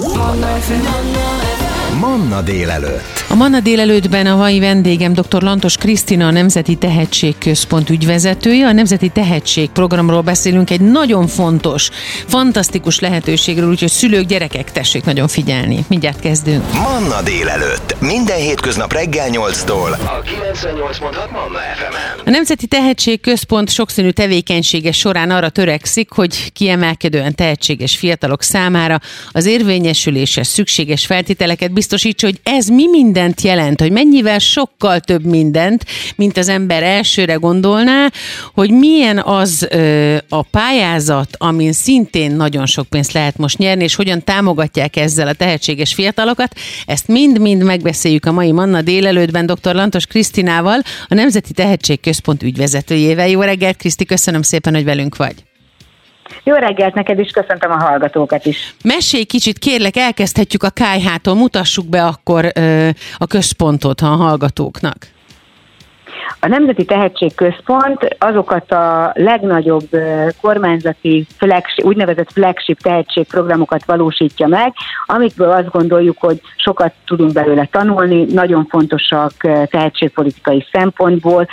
Mon life, mon life. Manna délelőtt. A Manna délelőttben a mai vendégem dr. Lantos Krisztina, a Nemzeti Tehetségközpont ügyvezetője. A Nemzeti Tehetség programról beszélünk, egy nagyon fontos, fantasztikus lehetőségről, úgyhogy szülők, gyerekek, tessék nagyon figyelni. Mindjárt kezdünk. Manna délelőtt. Minden hétköznap reggel 8-tól. A 98.6 Manna fm A Nemzeti Tehetségközpont sokszínű tevékenysége során arra törekszik, hogy kiemelkedően tehetséges fiatalok számára az érvényesüléshez szükséges feltételeket biztosítsa, hogy ez mi mindent jelent, hogy mennyivel sokkal több mindent, mint az ember elsőre gondolná, hogy milyen az ö, a pályázat, amin szintén nagyon sok pénzt lehet most nyerni, és hogyan támogatják ezzel a tehetséges fiatalokat. Ezt mind-mind megbeszéljük a mai Manna délelőttben dr. Lantos Krisztinával, a Nemzeti Tehetségközpont ügyvezetőjével. Jó reggelt, Kriszti, köszönöm szépen, hogy velünk vagy. Jó reggelt neked is, köszöntöm a hallgatókat is. Mesélj kicsit, kérlek, elkezdhetjük a KH-tól, mutassuk be akkor ö, a központot a hallgatóknak. A Nemzeti Tehetségközpont azokat a legnagyobb kormányzati flagship, úgynevezett flagship tehetségprogramokat valósítja meg, amikből azt gondoljuk, hogy sokat tudunk belőle tanulni, nagyon fontosak tehetségpolitikai szempontból,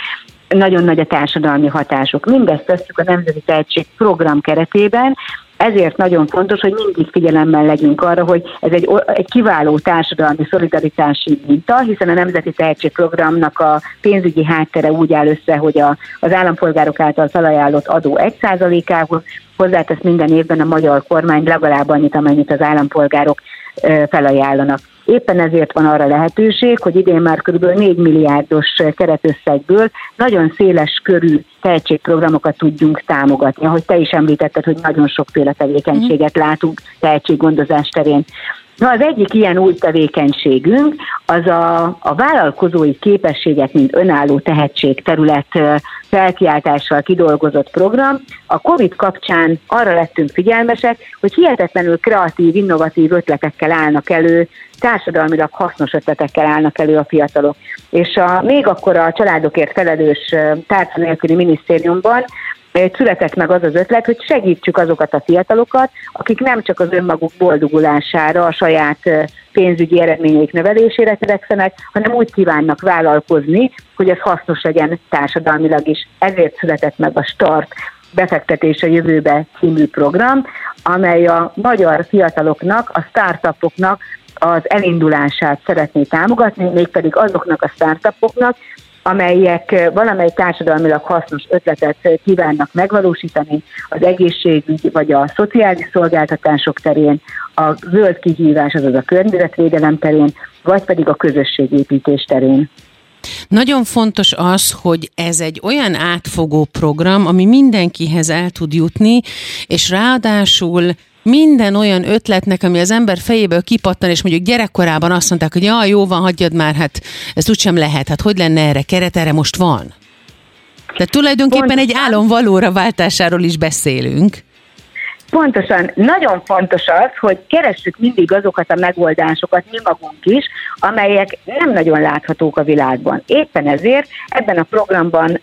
nagyon nagy a társadalmi hatások. Mindezt tesszük a Nemzeti Tehetség program keretében, ezért nagyon fontos, hogy mindig figyelemmel legyünk arra, hogy ez egy, egy kiváló társadalmi szolidaritási minta, hiszen a Nemzeti Tehetségprogramnak a pénzügyi háttere úgy áll össze, hogy a, az állampolgárok által felajánlott adó 1%-ához hozzátesz minden évben a magyar kormány legalább annyit, amennyit az állampolgárok felajánlanak. Éppen ezért van arra lehetőség, hogy idén már kb. 4 milliárdos keretösszegből nagyon széles körű tehetségprogramokat tudjunk támogatni. Ahogy te is említetted, hogy nagyon sokféle tevékenységet látunk tehetséggondozás terén. Na, az egyik ilyen új tevékenységünk az a, a vállalkozói képességek, mint önálló tehetség terület felkiáltással kidolgozott program. A COVID kapcsán arra lettünk figyelmesek, hogy hihetetlenül kreatív, innovatív ötletekkel állnak elő, társadalmilag hasznos ötletekkel állnak elő a fiatalok. És a, még akkor a családokért felelős tárca nélküli minisztériumban született meg az az ötlet, hogy segítsük azokat a fiatalokat, akik nem csak az önmaguk boldogulására, a saját pénzügyi eredményeik növelésére törekszenek, hanem úgy kívánnak vállalkozni, hogy ez hasznos legyen társadalmilag is. Ezért született meg a Start befektetés a jövőbe című program, amely a magyar fiataloknak, a startupoknak az elindulását szeretné támogatni, mégpedig azoknak a startupoknak, amelyek valamely társadalmilag hasznos ötletet kívánnak megvalósítani az egészségügy vagy a szociális szolgáltatások terén, a zöld kihívás, azaz a környezetvédelem terén, vagy pedig a közösségépítés terén. Nagyon fontos az, hogy ez egy olyan átfogó program, ami mindenkihez el tud jutni, és ráadásul minden olyan ötletnek, ami az ember fejéből kipattan, és mondjuk gyerekkorában azt mondták, hogy ja, jó van, hagyjad már, hát ez úgysem lehet, hát hogy lenne erre keret, erre most van. Tehát tulajdonképpen Pontosan. egy álom valóra váltásáról is beszélünk. Pontosan. Nagyon fontos az, hogy keressük mindig azokat a megoldásokat, mi magunk is, amelyek nem nagyon láthatók a világban. Éppen ezért ebben a programban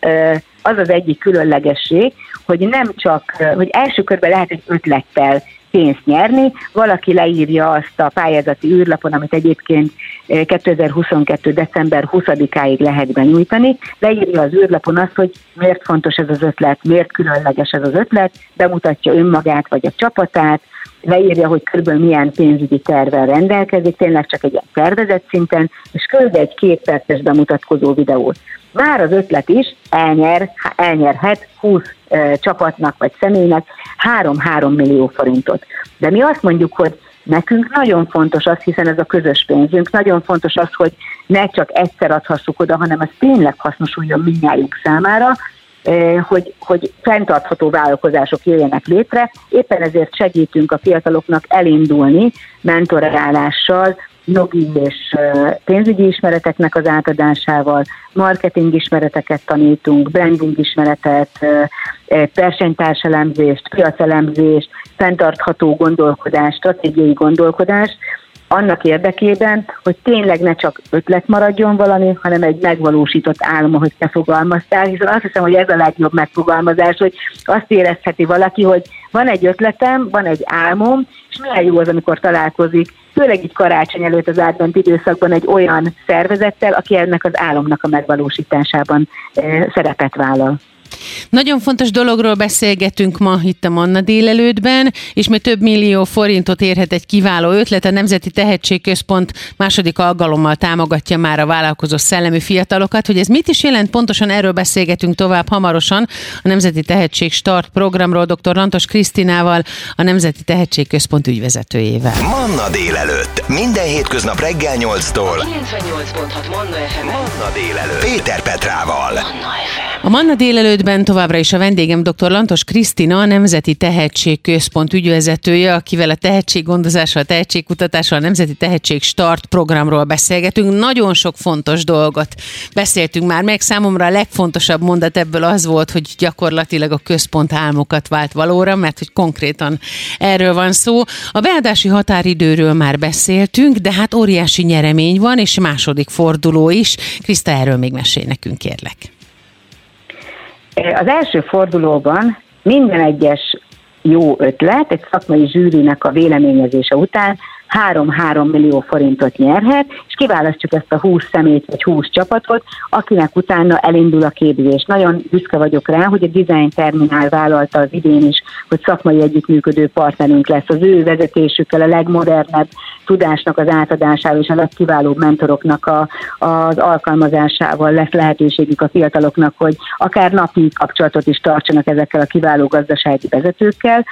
az az egyik különlegesség, hogy nem csak, hogy első körben lehet egy ötlettel pénzt nyerni. Valaki leírja azt a pályázati űrlapon, amit egyébként 2022. Eh, december 20-áig lehet benyújtani. Leírja az űrlapon azt, hogy miért fontos ez az ötlet, miért különleges ez az ötlet, bemutatja önmagát vagy a csapatát, leírja, hogy körülbelül milyen pénzügyi tervvel rendelkezik, tényleg csak egy ilyen tervezett szinten, és küld egy két perces bemutatkozó videót. Már az ötlet is elnyer, elnyerhet 20 e, csapatnak vagy személynek 3-3 millió forintot. De mi azt mondjuk, hogy nekünk nagyon fontos az, hiszen ez a közös pénzünk, nagyon fontos az, hogy ne csak egyszer adhassuk oda, hanem ez tényleg hasznosuljon mindnyájunk számára, hogy, hogy fenntartható vállalkozások jöjjenek létre. Éppen ezért segítünk a fiataloknak elindulni mentorálással, jogi és pénzügyi ismereteknek az átadásával, marketing ismereteket tanítunk, branding ismeretet, versenytárselemzést, piacelemzést, fenntartható gondolkodás, stratégiai gondolkodás, annak érdekében, hogy tényleg ne csak ötlet maradjon valami, hanem egy megvalósított álma, hogy te fogalmaztál, hiszen azt hiszem, hogy ez a legjobb megfogalmazás, hogy azt érezheti valaki, hogy van egy ötletem, van egy álmom, és milyen jó az, amikor találkozik, főleg így karácsony előtt az átment időszakban egy olyan szervezettel, aki ennek az álomnak a megvalósításában szerepet vállal. Nagyon fontos dologról beszélgetünk ma itt a Manna délelőttben, és még több millió forintot érhet egy kiváló ötlet. A Nemzeti Tehetségközpont második alkalommal támogatja már a vállalkozó szellemű fiatalokat. Hogy ez mit is jelent, pontosan erről beszélgetünk tovább hamarosan a Nemzeti Tehetség Start programról dr. Lantos Krisztinával, a Nemzeti Tehetségközpont ügyvezetőjével. Manna délelőtt. Minden hétköznap reggel 8-tól. 98.6 Manna Manna délelőtt. Péter Petrával. Manna A Manna délelőtt stúdióban továbbra is a vendégem dr. Lantos Krisztina, a Nemzeti Tehetségközpont ügyvezetője, akivel a tehetséggondozással, a tehetségkutatással, a Nemzeti Tehetség Start programról beszélgetünk. Nagyon sok fontos dolgot beszéltünk már meg. Számomra a legfontosabb mondat ebből az volt, hogy gyakorlatilag a központ álmokat vált valóra, mert hogy konkrétan erről van szó. A beadási határidőről már beszéltünk, de hát óriási nyeremény van, és második forduló is. Kriszta, erről még mesél nekünk, kérlek. Az első fordulóban minden egyes jó ötlet egy szakmai zsűrinek a véleményezése után 3-3 millió forintot nyerhet, és kiválasztjuk ezt a 20 szemét vagy 20 csapatot, akinek utána elindul a képzés. Nagyon büszke vagyok rá, hogy a Design Terminál vállalta az idén is, hogy szakmai együttműködő partnerünk lesz. Az ő vezetésükkel a legmodernebb tudásnak az átadásával és a legkiválóbb mentoroknak a, az alkalmazásával lesz lehetőségük a fiataloknak, hogy akár napi kapcsolatot is tartsanak ezekkel a kiváló gazdasági vezetőkkel,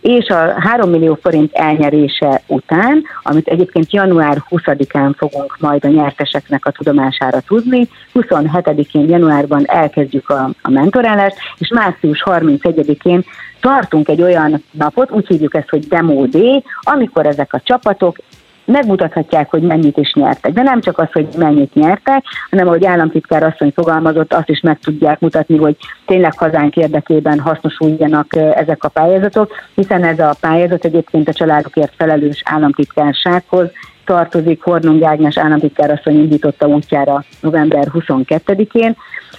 és a 3 millió forint elnyerése után, amit egyébként január 20-án fogunk majd a nyerteseknek a tudomására tudni, 27-én januárban elkezdjük a, a mentorálást, és március 31-én tartunk egy olyan napot, úgy hívjuk ezt, hogy Demo Day, amikor ezek a csapatok megmutathatják, hogy mennyit is nyertek. De nem csak az, hogy mennyit nyertek, hanem ahogy államtitkár asszony fogalmazott, azt is meg tudják mutatni, hogy tényleg hazánk érdekében hasznosuljanak ezek a pályázatok, hiszen ez a pályázat egyébként a családokért felelős államtitkársághoz tartozik, Hornung Ágnes államtitkár asszony indította útjára november 22-én,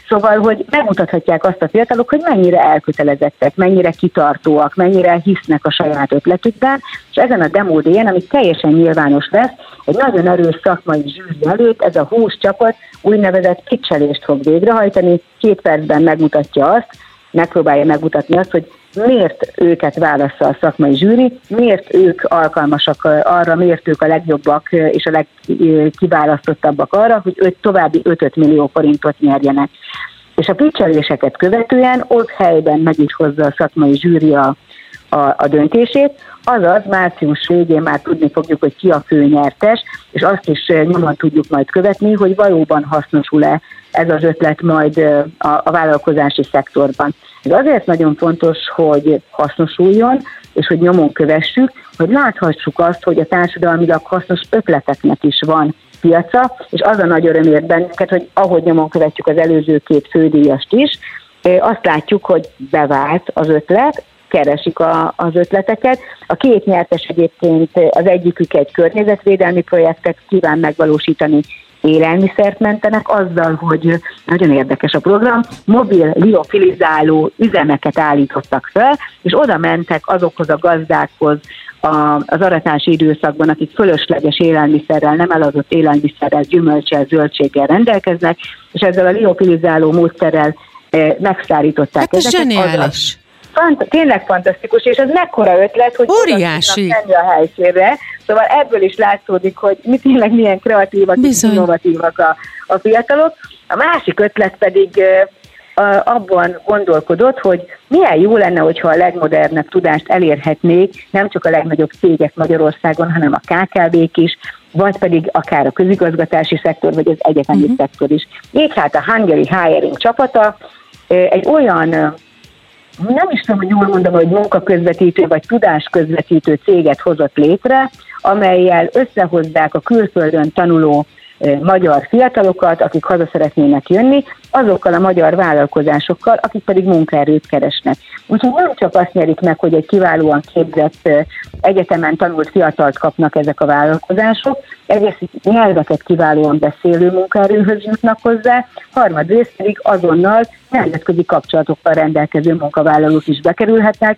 Szóval, hogy megmutathatják azt a fiatalok, hogy mennyire elkötelezettek, mennyire kitartóak, mennyire hisznek a saját ötletükben, és ezen a demódén, ami teljesen nyilvános lesz, egy nagyon erős szakmai zsűri előtt ez a 20 csapat úgynevezett kicselést fog végrehajtani, két percben megmutatja azt, megpróbálja megmutatni azt, hogy miért őket válassza a szakmai zsűri, miért ők alkalmasak arra, miért ők a legjobbak és a legkiválasztottabbak arra, hogy öt, további 5 millió forintot nyerjenek. És a pitcheléseket követően ott helyben meg is hozza a szakmai zsűri a, a, a döntését, azaz március végén már tudni fogjuk, hogy ki a főnyertes, és azt is nyomon tudjuk majd követni, hogy valóban hasznosul-e ez az ötlet majd a, a vállalkozási szektorban. Ez azért nagyon fontos, hogy hasznosuljon, és hogy nyomon kövessük, hogy láthassuk azt, hogy a társadalmilag hasznos ötleteknek is van piaca, és az a nagy öröm bennünket, hogy ahogy nyomon követjük az előző két fődíjast is, azt látjuk, hogy bevált az ötlet, keresik a, az ötleteket. A két nyertes egyébként az egyikük egy környezetvédelmi projektet kíván megvalósítani élelmiszert mentenek azzal, hogy nagyon érdekes a program, mobil liofilizáló üzemeket állítottak fel, és oda mentek azokhoz a gazdákhoz, a, az aratási időszakban, akik fölösleges élelmiszerrel, nem eladott élelmiszerrel, gyümölcsel, zöldséggel rendelkeznek, és ezzel a liofilizáló módszerrel e, megszárították hát ez ezeket. Zseniális. Fant- tényleg fantasztikus, és ez mekkora ötlet, hogy Óriási. a helyszínre. Szóval ebből is látszódik, hogy mi tényleg milyen kreatívak és innovatívak a, a fiatalok. A másik ötlet pedig abban gondolkodott, hogy milyen jó lenne, hogyha a legmodernebb tudást elérhetnék nem csak a legnagyobb cégek Magyarországon, hanem a KKV-k is, vagy pedig akár a közigazgatási szektor, vagy az egyetemi uh-huh. szektor is. Így hát a Hungary Hiring csapata egy olyan nem is tudom, hogy jól mondom, hogy munkaközvetítő vagy tudásközvetítő céget hozott létre, amelyel összehozzák a külföldön tanuló magyar fiatalokat, akik haza szeretnének jönni, azokkal a magyar vállalkozásokkal, akik pedig munkaerőt keresnek. Úgyhogy nem csak azt nyerik meg, hogy egy kiválóan képzett egyetemen tanult fiatalt kapnak ezek a vállalkozások, egész nyelveket kiválóan beszélő munkaerőhöz jutnak hozzá, harmadrészt pedig azonnal nemzetközi kapcsolatokkal rendelkező munkavállalók is bekerülhetnek,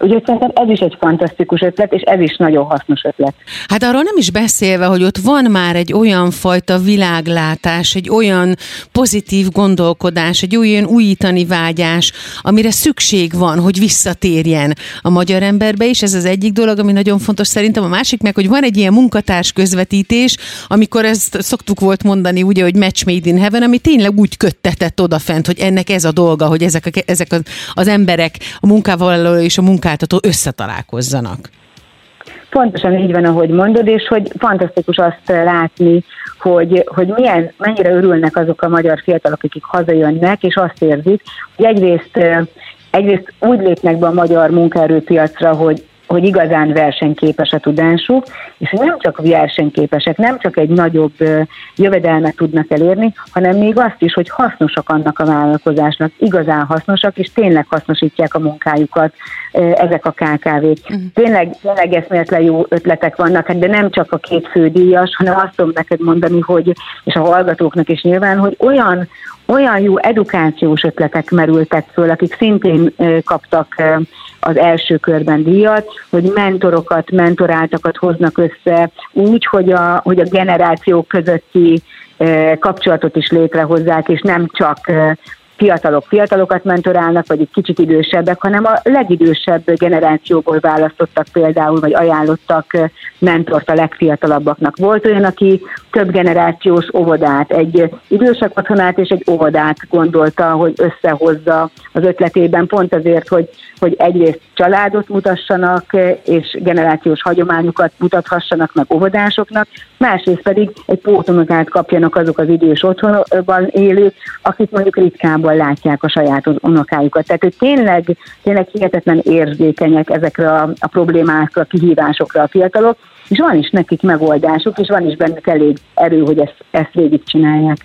Úgyhogy szerintem ez is egy fantasztikus ötlet, és ez is nagyon hasznos ötlet. Hát arról nem is beszélve, hogy ott van már egy olyan fajta világlátás, egy olyan pozitív gondolkodás, egy olyan újítani vágyás, amire szükség van, hogy visszatérjen a magyar emberbe is. Ez az egyik dolog, ami nagyon fontos szerintem. A másik meg, hogy van egy ilyen munkatárs közvetítés, amikor ezt szoktuk volt mondani, ugye, hogy match made in heaven, ami tényleg úgy köttetett odafent, hogy ennek ez a dolga, hogy ezek, a, ezek az, emberek, a munkavállaló és a munkáltató összetalálkozzanak. Pontosan így van, ahogy mondod, és hogy fantasztikus azt látni, hogy, hogy milyen, mennyire örülnek azok a magyar fiatalok, akik hazajönnek, és azt érzik, hogy egyrészt, egyrészt úgy lépnek be a magyar munkaerőpiacra, hogy hogy igazán versenyképes a tudásuk, és nem csak versenyképesek, nem csak egy nagyobb jövedelmet tudnak elérni, hanem még azt is, hogy hasznosak annak a vállalkozásnak, igazán hasznosak, és tényleg hasznosítják a munkájukat ezek a KKV-k. Uh-huh. Tényleg, tényleg eszméletlen jó ötletek vannak, hát de nem csak a két fődíjas, hanem azt tudom neked mondani, hogy, és a hallgatóknak is nyilván, hogy olyan, olyan jó edukációs ötletek merültek föl, akik szintén kaptak az első körben díjat, hogy mentorokat, mentoráltakat hoznak össze úgy, hogy a, hogy a generációk közötti kapcsolatot is létrehozzák, és nem csak fiatalok fiatalokat mentorálnak, vagy egy kicsit idősebbek, hanem a legidősebb generációból választottak például, vagy ajánlottak mentort a legfiatalabbaknak. Volt olyan, aki több generációs óvodát, egy idősek otthonát és egy óvodát gondolta, hogy összehozza az ötletében, pont azért, hogy, hogy egyrészt családot mutassanak, és generációs hagyományokat mutathassanak meg óvodásoknak, másrészt pedig egy pótonokát kapjanak azok az idős otthonban élők, akik mondjuk ritkábban látják a saját unokájukat. Tehát, hogy tényleg, tényleg hihetetlen érzékenyek ezekre a, a problémákra, a kihívásokra a fiatalok, és van is nekik megoldásuk, és van is bennük elég erő, hogy ezt, ezt végigcsinálják.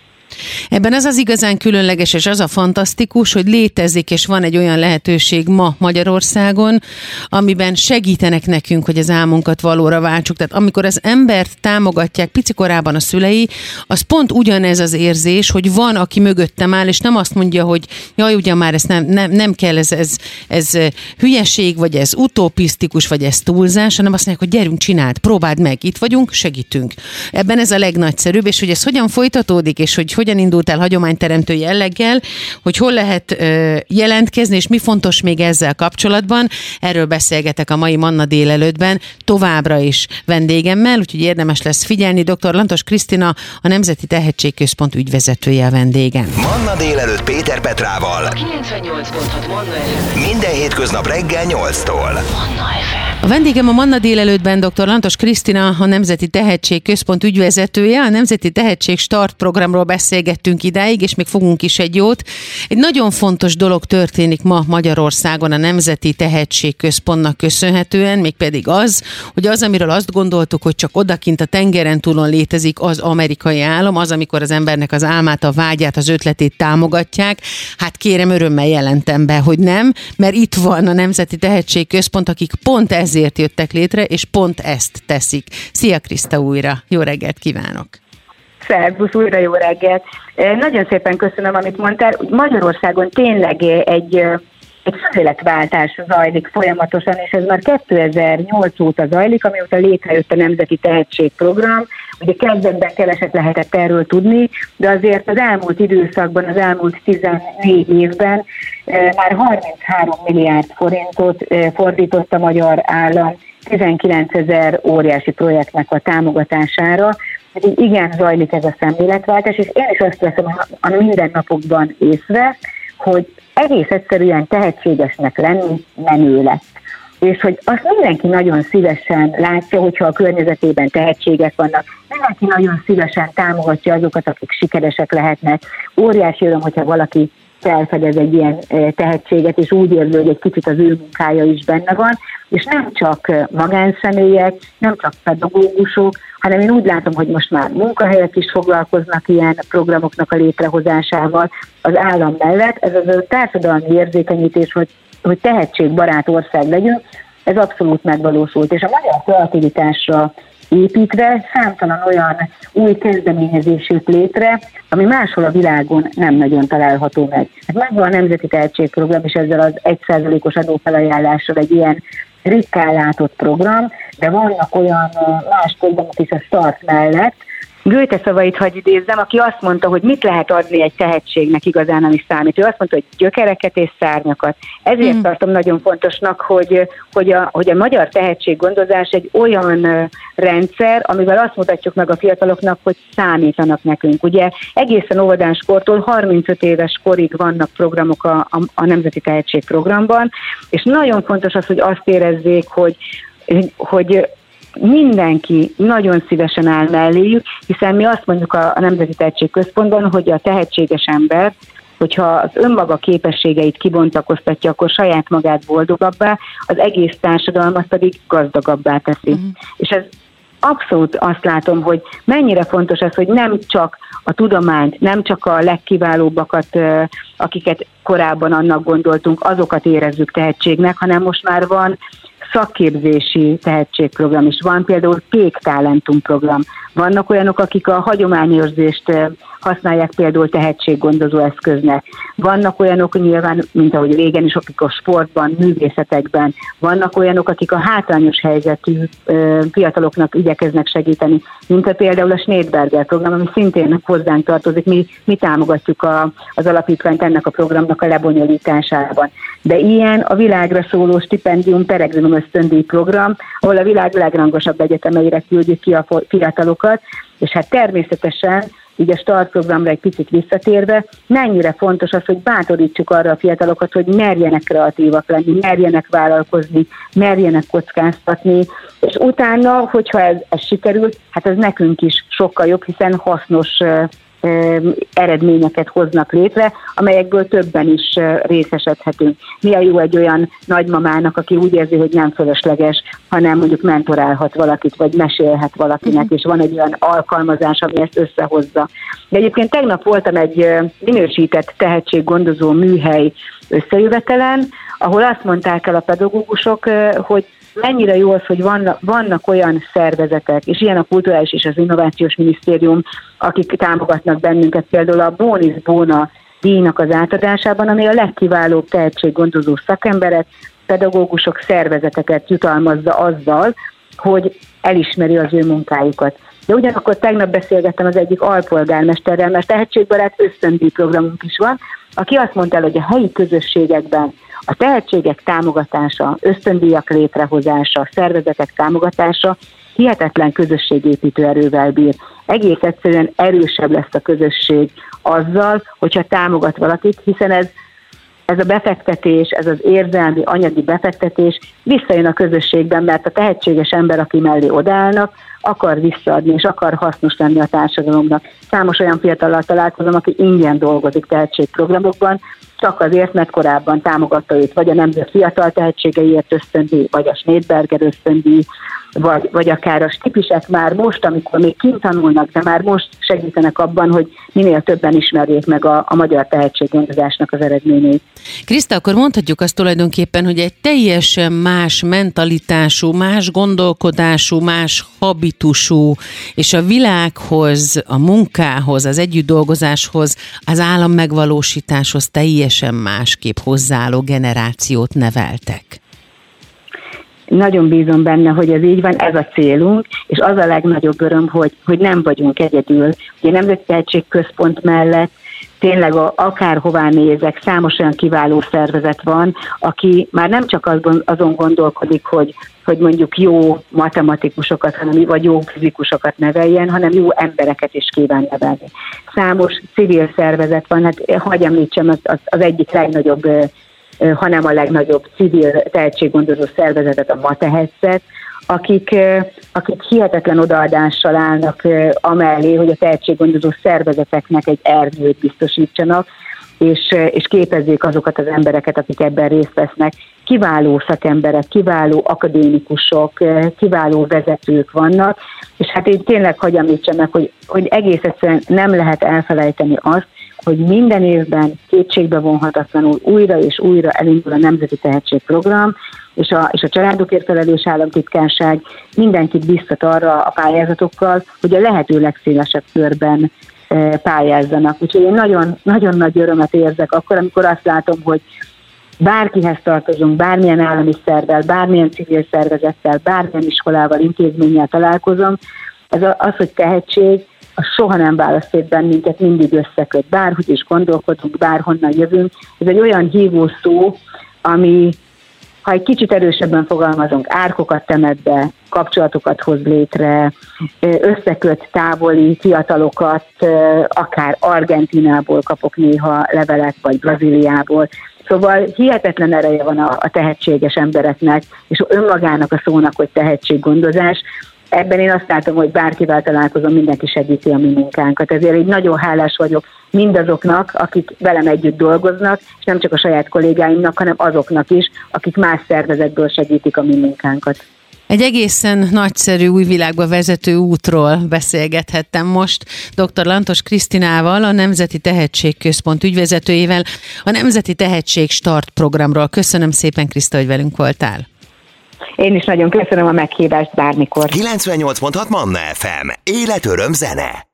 Ebben az az igazán különleges, és az a fantasztikus, hogy létezik, és van egy olyan lehetőség ma Magyarországon, amiben segítenek nekünk, hogy az álmunkat valóra váltsuk. Tehát amikor az embert támogatják picikorában a szülei, az pont ugyanez az érzés, hogy van, aki mögöttem áll, és nem azt mondja, hogy jaj, ugye már ezt nem, nem, nem kell, ez, ez, ez hülyeség, vagy ez utopisztikus, vagy ez túlzás, hanem azt mondják, hogy gyerünk, csináld, próbáld meg, itt vagyunk, segítünk. Ebben ez a legnagyszerűbb, és hogy ez hogyan folytatódik, és hogy hogyan indult el hagyományteremtő jelleggel, hogy hol lehet ö, jelentkezni, és mi fontos még ezzel kapcsolatban. Erről beszélgetek a mai Manna délelőttben továbbra is vendégemmel, úgyhogy érdemes lesz figyelni. Dr. Lantos Krisztina, a Nemzeti Tehetségközpont ügyvezetője a vendégem. Manna délelőtt Péter Petrával. 98.6 Manna Minden hétköznap reggel 8-tól. Manna FM. A vendégem a Manna délelőttben dr. Lantos Krisztina, a Nemzeti Tehetség Központ ügyvezetője. A Nemzeti Tehetség Start programról beszélgettünk idáig, és még fogunk is egy jót. Egy nagyon fontos dolog történik ma Magyarországon a Nemzeti Tehetség Központnak köszönhetően, mégpedig az, hogy az, amiről azt gondoltuk, hogy csak odakint a tengeren túlon létezik az amerikai álom, az, amikor az embernek az álmát, a vágyát, az ötletét támogatják. Hát kérem, örömmel jelentem be, hogy nem, mert itt van a Nemzeti Tehetség Központ, akik pont ez ezért jöttek létre, és pont ezt teszik. Szia Kriszta újra, jó reggelt kívánok! Szervusz, újra jó reggelt! Nagyon szépen köszönöm, amit mondtál. Magyarországon tényleg egy egy szemléletváltás zajlik folyamatosan, és ez már 2008 óta zajlik, amióta létrejött a Nemzeti Tehetségprogram. Ugye kezdetben keveset lehetett erről tudni, de azért az elmúlt időszakban, az elmúlt 14 évben már 33 milliárd forintot fordított a magyar állam 19 ezer óriási projektnek a támogatására. Hát igen, zajlik ez a szemléletváltás, és én is azt veszem a mindennapokban észre, hogy egész egyszerűen tehetségesnek lenni menő lett. És hogy azt mindenki nagyon szívesen látja, hogyha a környezetében tehetségek vannak, mindenki nagyon szívesen támogatja azokat, akik sikeresek lehetnek. Óriási öröm, hogyha valaki felfedez egy ilyen tehetséget, és úgy érzi, hogy egy kicsit az ő munkája is benne van, és nem csak magánszemélyek, nem csak pedagógusok, hanem én úgy látom, hogy most már munkahelyek is foglalkoznak ilyen programoknak a létrehozásával az állam mellett. Ez az a társadalmi érzékenyítés, hogy, hogy tehetségbarát ország legyünk, ez abszolút megvalósult. És a magyar kreativitásra építve számtalan olyan új kezdeményezés jött létre, ami máshol a világon nem nagyon található meg. Hát megvan a Nemzeti Tehetségprogram, és ezzel az 1%-os adófelajánlással egy ilyen ritkán látott program, de vannak olyan más programok is a Start mellett, Gőte szavait hagy idézzem, aki azt mondta, hogy mit lehet adni egy tehetségnek igazán, ami számít. Ő azt mondta, hogy gyökereket és szárnyakat. Ezért mm. tartom nagyon fontosnak, hogy, hogy, a, hogy a magyar tehetséggondozás egy olyan rendszer, amivel azt mutatjuk meg a fiataloknak, hogy számítanak nekünk. Ugye egészen óvodáskortól 35 éves korig vannak programok a, a, a Nemzeti Tehetségprogramban, és nagyon fontos az, hogy azt érezzék, hogy hogy mindenki nagyon szívesen áll melléjük, hiszen mi azt mondjuk a, a Nemzeti Tehetség Központban, hogy a tehetséges ember, hogyha az önmaga képességeit kibontakoztatja, akkor saját magát boldogabbá, az egész társadalmat pedig gazdagabbá teszi. Uh-huh. És ez abszolút azt látom, hogy mennyire fontos ez, hogy nem csak a tudományt, nem csak a legkiválóbbakat, akiket korábban annak gondoltunk, azokat érezzük tehetségnek, hanem most már van szakképzési tehetségprogram is van, például Pék Talentum program. Vannak olyanok, akik a hagyományőrzést használják például tehetséggondozó eszköznek. Vannak olyanok nyilván, mint ahogy régen is, akik a sportban, művészetekben, vannak olyanok, akik a hátrányos helyzetű fiataloknak igyekeznek segíteni, mint a például a Schneidberger program, ami szintén hozzánk tartozik. Mi, mi támogatjuk a, az alapítványt ennek a programnak a lebonyolításában. De ilyen a világra szóló stipendium peregrinum ösztöndíj program, ahol a világ legrangosabb egyetemeire küldjük ki a fiatalokat, és hát természetesen így a start programra egy picit visszatérve, mennyire fontos az, hogy bátorítsuk arra a fiatalokat, hogy merjenek kreatívak lenni, merjenek vállalkozni, merjenek kockáztatni, és utána, hogyha ez, ez sikerül, hát ez nekünk is sokkal jobb, hiszen hasznos eredményeket hoznak létre, amelyekből többen is részesedhetünk. Milyen jó egy olyan nagymamának, aki úgy érzi, hogy nem fölösleges, hanem mondjuk mentorálhat valakit, vagy mesélhet valakinek, és van egy olyan alkalmazás, ami ezt összehozza. De egyébként tegnap voltam egy minősített tehetséggondozó műhely összejövetelen, ahol azt mondták el a pedagógusok, hogy mennyire jó az, hogy vannak, vannak olyan szervezetek, és ilyen a Kulturális és az Innovációs Minisztérium, akik támogatnak bennünket, például a Bónis Bóna díjnak az átadásában, ami a legkiválóbb tehetséggondozó szakemberek, pedagógusok, szervezeteket jutalmazza azzal, hogy elismeri az ő munkájukat. De ugyanakkor tegnap beszélgettem az egyik alpolgármesterrel, mert tehetségbarát ösztöndíj programunk is van, aki azt mondta el, hogy a helyi közösségekben a tehetségek támogatása, ösztöndíjak létrehozása, szervezetek támogatása hihetetlen közösségépítő erővel bír. Egész egyszerűen erősebb lesz a közösség azzal, hogyha támogat valakit, hiszen ez ez a befektetés, ez az érzelmi, anyagi befektetés visszajön a közösségben, mert a tehetséges ember, aki mellé odállnak, akar visszaadni, és akar hasznos lenni a társadalomnak. Számos olyan fiatallal találkozom, aki ingyen dolgozik tehetségprogramokban, csak azért, mert korábban támogatta őt, vagy a Nemzet Fiatal Tehetségeiért ösztöndíj, vagy a Schneidberger ösztöndíj, vagy, vagy akár a stipisek már most, amikor még kint tanulnak, de már most segítenek abban, hogy minél többen ismerjék meg a, a magyar tehetséggondozásnak az eredményét. Kriszta, akkor mondhatjuk azt tulajdonképpen, hogy egy teljesen más mentalitású, más gondolkodású, más habitusú, és a világhoz, a munkához, az együttdolgozáshoz, az állam megvalósításhoz teljesen másképp hozzáálló generációt neveltek. Nagyon bízom benne, hogy ez így van, ez a célunk, és az a legnagyobb öröm, hogy, hogy nem vagyunk egyedül. Ugye Nemzeti Tehetség Központ mellett tényleg a, akárhová nézek, számos olyan kiváló szervezet van, aki már nem csak azon gondolkodik, hogy, hogy mondjuk jó matematikusokat, hanem vagy jó fizikusokat neveljen, hanem jó embereket is kíván nevelni. Számos civil szervezet van, hát hagyj említsem, az, az, az egyik legnagyobb hanem a legnagyobb civil tehetséggondozó szervezetet, a Matehetszet, akik, akik hihetetlen odaadással állnak amellé, hogy a tehetséggondozó szervezeteknek egy erdőt biztosítsanak, és, és képezzék azokat az embereket, akik ebben részt vesznek. Kiváló szakemberek, kiváló akadémikusok, kiváló vezetők vannak, és hát én tényleg hagyom meg, hogy, hogy egész egyszerűen nem lehet elfelejteni azt, hogy minden évben kétségbe vonhatatlanul újra és újra elindul a Nemzeti Tehetségprogram, és a, és a családokért felelős államtitkárság mindenkit biztat arra a pályázatokkal, hogy a lehető legszélesebb körben e, pályázzanak. Úgyhogy én nagyon, nagyon nagy örömet érzek akkor, amikor azt látom, hogy bárkihez tartozunk, bármilyen állami szervvel, bármilyen civil szervezettel, bármilyen iskolával, intézménnyel találkozom, ez az, hogy tehetség, az soha nem választ szét bennünket, mindig összeköt. Bárhogy is gondolkodunk, bárhonnan jövünk. Ez egy olyan hívó szó, ami, ha egy kicsit erősebben fogalmazunk, árkokat temet be, kapcsolatokat hoz létre, összeköt távoli fiatalokat, akár Argentinából kapok néha levelet, vagy Brazíliából. Szóval hihetetlen ereje van a, a tehetséges embereknek, és önmagának a szónak, hogy tehetséggondozás, ebben én azt látom, hogy bárkivel találkozom, mindenki segíti a mi munkánkat. Ezért így nagyon hálás vagyok mindazoknak, akik velem együtt dolgoznak, és nem csak a saját kollégáimnak, hanem azoknak is, akik más szervezetből segítik a mi munkánkat. Egy egészen nagyszerű új világba vezető útról beszélgethettem most dr. Lantos Krisztinával, a Nemzeti Tehetségközpont ügyvezetőjével, a Nemzeti Tehetség Start programról. Köszönöm szépen, Kriszta, hogy velünk voltál. Én is nagyon köszönöm a meghívást bármikor. 98.6 Manna FM. Életöröm zene.